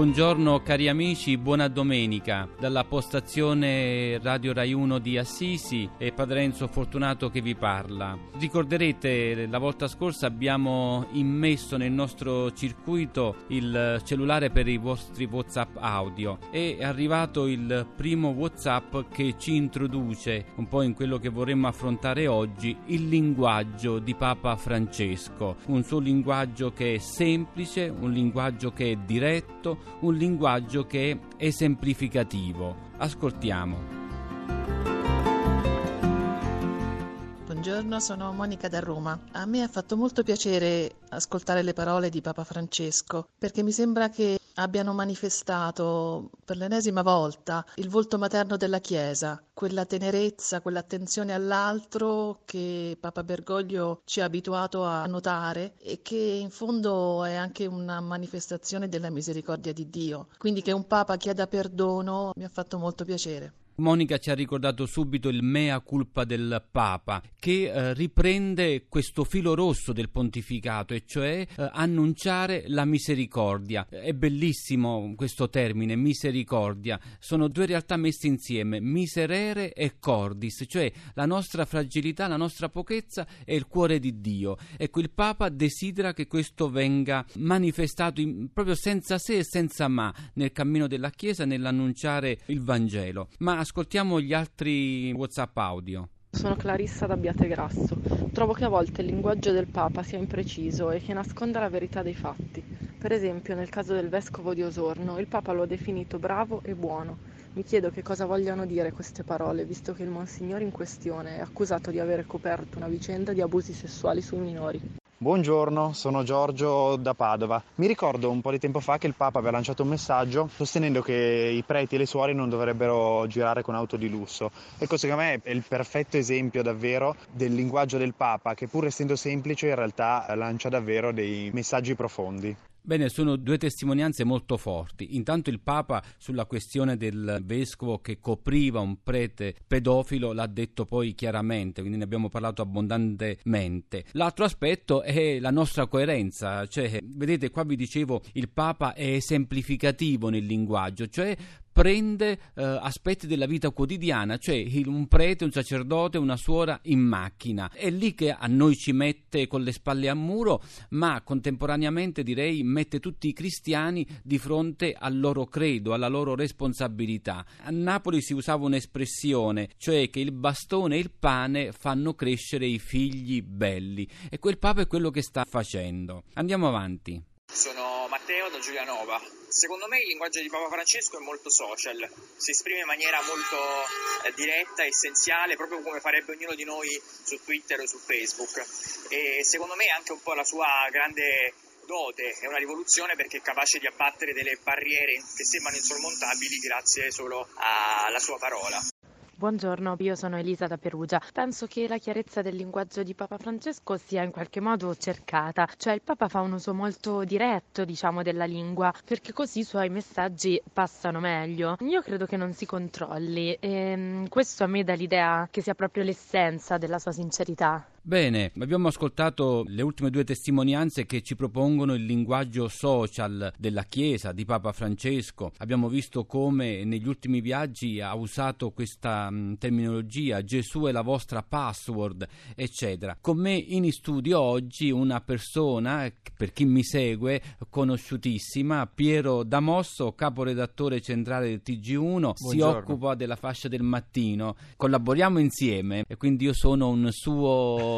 Buongiorno cari amici, buona domenica. Dalla postazione Radio Rai 1 di Assisi è Padre Enzo Fortunato che vi parla. Ricorderete la volta scorsa abbiamo immesso nel nostro circuito il cellulare per i vostri WhatsApp audio. È arrivato il primo WhatsApp che ci introduce un po' in quello che vorremmo affrontare oggi, il linguaggio di Papa Francesco. Un suo linguaggio che è semplice, un linguaggio che è diretto, un linguaggio che è esemplificativo. Ascoltiamo. Buongiorno, sono Monica da Roma. A me ha fatto molto piacere ascoltare le parole di Papa Francesco perché mi sembra che abbiano manifestato per l'ennesima volta il volto materno della Chiesa, quella tenerezza, quell'attenzione all'altro che Papa Bergoglio ci ha abituato a notare e che in fondo è anche una manifestazione della misericordia di Dio. Quindi che un Papa chieda perdono mi ha fatto molto piacere. Monica ci ha ricordato subito il mea culpa del Papa, che eh, riprende questo filo rosso del pontificato, e cioè eh, annunciare la misericordia. È bellissimo questo termine, misericordia. Sono due realtà messe insieme, miserere e cordis, cioè la nostra fragilità, la nostra pochezza e il cuore di Dio. Ecco, il Papa desidera che questo venga manifestato in, proprio senza se e senza ma nel cammino della Chiesa, nell'annunciare il Vangelo. Ma ascoltiamo gli altri WhatsApp audio. Sono Clarissa da Biategrasso. Trovo che a volte il linguaggio del Papa sia impreciso e che nasconda la verità dei fatti. Per esempio, nel caso del vescovo di Osorno, il Papa lo ha definito bravo e buono. Mi chiedo che cosa vogliano dire queste parole, visto che il Monsignore in questione è accusato di aver coperto una vicenda di abusi sessuali sui minori. Buongiorno, sono Giorgio da Padova. Mi ricordo un po' di tempo fa che il Papa aveva lanciato un messaggio sostenendo che i preti e le suore non dovrebbero girare con auto di lusso. Ecco, secondo me è il perfetto esempio davvero del linguaggio del Papa che pur essendo semplice in realtà lancia davvero dei messaggi profondi. Bene, sono due testimonianze molto forti. Intanto il Papa sulla questione del vescovo che copriva un prete pedofilo l'ha detto poi chiaramente, quindi ne abbiamo parlato abbondantemente. L'altro aspetto è la nostra coerenza, cioè vedete qua vi dicevo il Papa è esemplificativo nel linguaggio, cioè prende eh, aspetti della vita quotidiana, cioè il, un prete, un sacerdote, una suora in macchina. È lì che a noi ci mette con le spalle a muro, ma contemporaneamente direi mette tutti i cristiani di fronte al loro credo, alla loro responsabilità. A Napoli si usava un'espressione, cioè che il bastone e il pane fanno crescere i figli belli e quel Papa è quello che sta facendo. Andiamo avanti. Sono Matteo da Giulianova. Secondo me il linguaggio di Papa Francesco è molto social, si esprime in maniera molto eh, diretta, essenziale, proprio come farebbe ognuno di noi su Twitter o su Facebook. E secondo me è anche un po' la sua grande dote, è una rivoluzione perché è capace di abbattere delle barriere che sembrano insormontabili grazie solo alla sua parola. Buongiorno, io sono Elisa da Perugia. Penso che la chiarezza del linguaggio di Papa Francesco sia in qualche modo cercata, cioè il Papa fa un uso molto diretto, diciamo, della lingua, perché così i suoi messaggi passano meglio. Io credo che non si controlli e mm, questo a me dà l'idea che sia proprio l'essenza della sua sincerità. Bene, abbiamo ascoltato le ultime due testimonianze che ci propongono il linguaggio social della Chiesa, di Papa Francesco. Abbiamo visto come negli ultimi viaggi ha usato questa mh, terminologia, Gesù è la vostra password, eccetera. Con me in studio oggi una persona, per chi mi segue, conosciutissima, Piero Damosso, caporedattore centrale del TG1, Buongiorno. si occupa della fascia del mattino. Collaboriamo insieme e quindi io sono un suo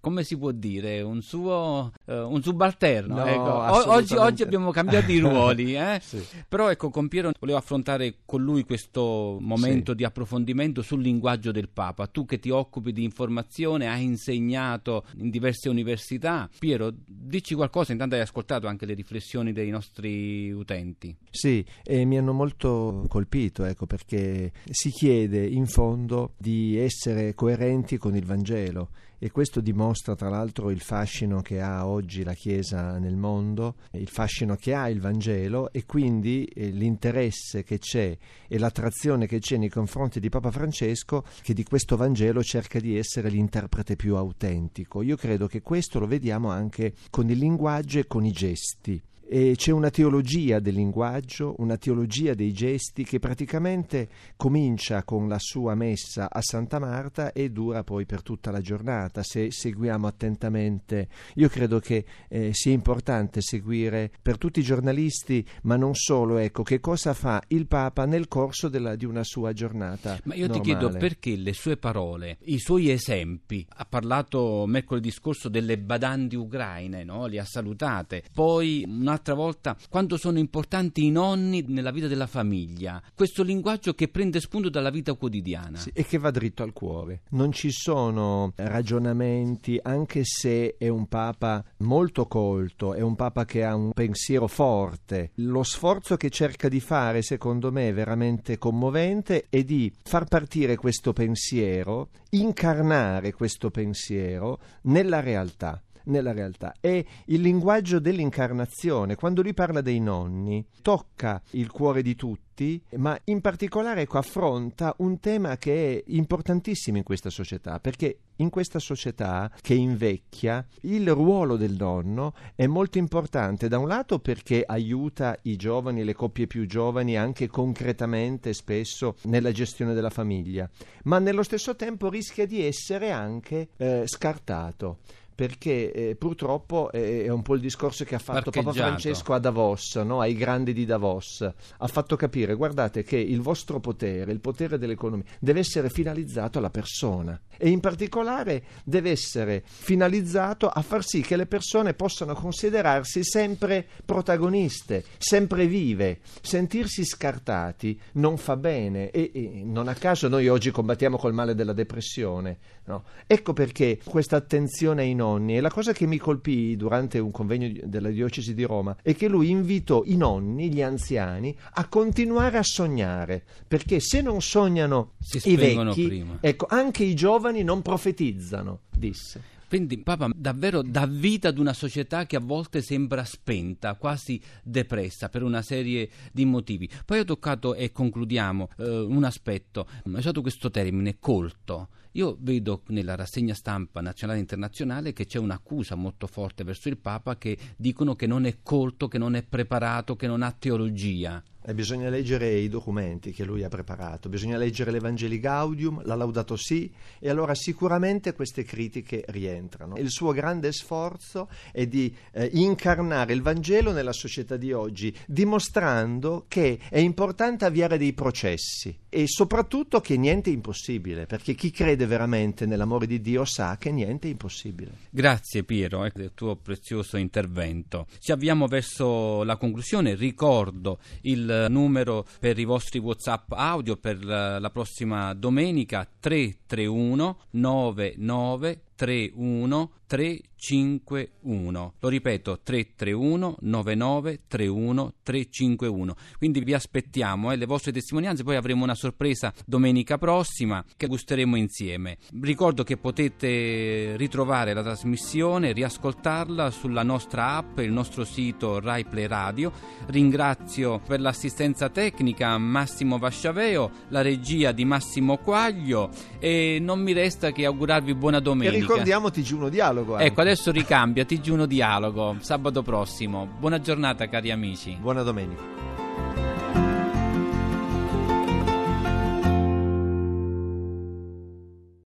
Come si può dire, un suo uh, un subalterno. No, ecco. oggi, oggi, abbiamo cambiato i ruoli, eh? sì. però ecco, con Piero volevo affrontare con lui questo momento sì. di approfondimento sul linguaggio del Papa. Tu che ti occupi di informazione, hai insegnato in diverse università. Piero, dici qualcosa, intanto hai ascoltato anche le riflessioni dei nostri utenti. Sì, e mi hanno molto colpito, ecco, perché si chiede in fondo di essere coerenti con il Vangelo Vangelo e questo dimostra tra l'altro il fascino che ha oggi la Chiesa nel mondo, il fascino che ha il Vangelo e quindi eh, l'interesse che c'è e l'attrazione che c'è nei confronti di Papa Francesco che di questo Vangelo cerca di essere l'interprete più autentico. Io credo che questo lo vediamo anche con il linguaggio e con i gesti. E c'è una teologia del linguaggio, una teologia dei gesti che praticamente comincia con la sua messa a Santa Marta e dura poi per tutta la giornata. Se seguiamo attentamente, io credo che eh, sia importante seguire per tutti i giornalisti, ma non solo, ecco, che cosa fa il Papa nel corso della, di una sua giornata. Ma io normale. ti chiedo perché le sue parole, i suoi esempi, ha parlato mercoledì scorso delle badanti ucraine, no? le ha salutate, poi un'altra un'altra volta quanto sono importanti i nonni nella vita della famiglia. Questo linguaggio che prende spunto dalla vita quotidiana. Sì, e che va dritto al cuore. Non ci sono ragionamenti, anche se è un papa molto colto, è un papa che ha un pensiero forte. Lo sforzo che cerca di fare, secondo me, è veramente commovente, è di far partire questo pensiero, incarnare questo pensiero nella realtà nella realtà. È il linguaggio dell'incarnazione. Quando lui parla dei nonni, tocca il cuore di tutti, ma in particolare ecco, affronta un tema che è importantissimo in questa società, perché in questa società che invecchia il ruolo del nonno è molto importante, da un lato perché aiuta i giovani, le coppie più giovani anche concretamente spesso nella gestione della famiglia, ma nello stesso tempo rischia di essere anche eh, scartato perché eh, purtroppo eh, è un po' il discorso che ha fatto Papa Francesco a Davos, no? ai grandi di Davos. Ha fatto capire, guardate, che il vostro potere, il potere dell'economia, deve essere finalizzato alla persona e in particolare deve essere finalizzato a far sì che le persone possano considerarsi sempre protagoniste, sempre vive. Sentirsi scartati non fa bene e, e non a caso noi oggi combattiamo col male della depressione. No? Ecco perché questa attenzione ai nonni e la cosa che mi colpì durante un convegno della diocesi di Roma è che lui invitò i nonni, gli anziani, a continuare a sognare, perché se non sognano i vecchi, ecco, anche i giovani non profetizzano, disse. Quindi Papa davvero dà vita ad una società che a volte sembra spenta, quasi depressa per una serie di motivi. Poi ho toccato e concludiamo eh, un aspetto, ho usato questo termine colto. Io vedo nella rassegna stampa nazionale e internazionale che c'è un'accusa molto forte verso il Papa che dicono che non è colto, che non è preparato, che non ha teologia. E bisogna leggere i documenti che lui ha preparato, bisogna leggere l'Evangeli Gaudium, la Laudato Si, e allora sicuramente queste critiche rientrano. Il suo grande sforzo è di eh, incarnare il Vangelo nella società di oggi, dimostrando che è importante avviare dei processi e soprattutto che niente è impossibile, perché chi crede veramente nell'amore di Dio sa che niente è impossibile. Grazie Piero eh, del tuo prezioso intervento. Ci avviamo verso la conclusione, ricordo il numero per i vostri WhatsApp audio per la, prossima domenica 331 99 31 351. Lo ripeto, 331 99 31 351. Quindi vi aspettiamo eh, le vostre testimonianze, poi avremo una sorpresa domenica prossima che gusteremo insieme. Ricordo che potete ritrovare la trasmissione, riascoltarla sulla nostra app, il nostro sito Rai Play Radio. Ringrazio per l'assistenza tecnica Massimo Vasciaveo, la regia di Massimo Quaglio e non mi resta che augurarvi buona domenica. Ricordiamo TG1 Dialogo. Anche. Ecco, adesso ricambia TG1 Dialogo sabato prossimo. Buona giornata cari amici. Buona domenica.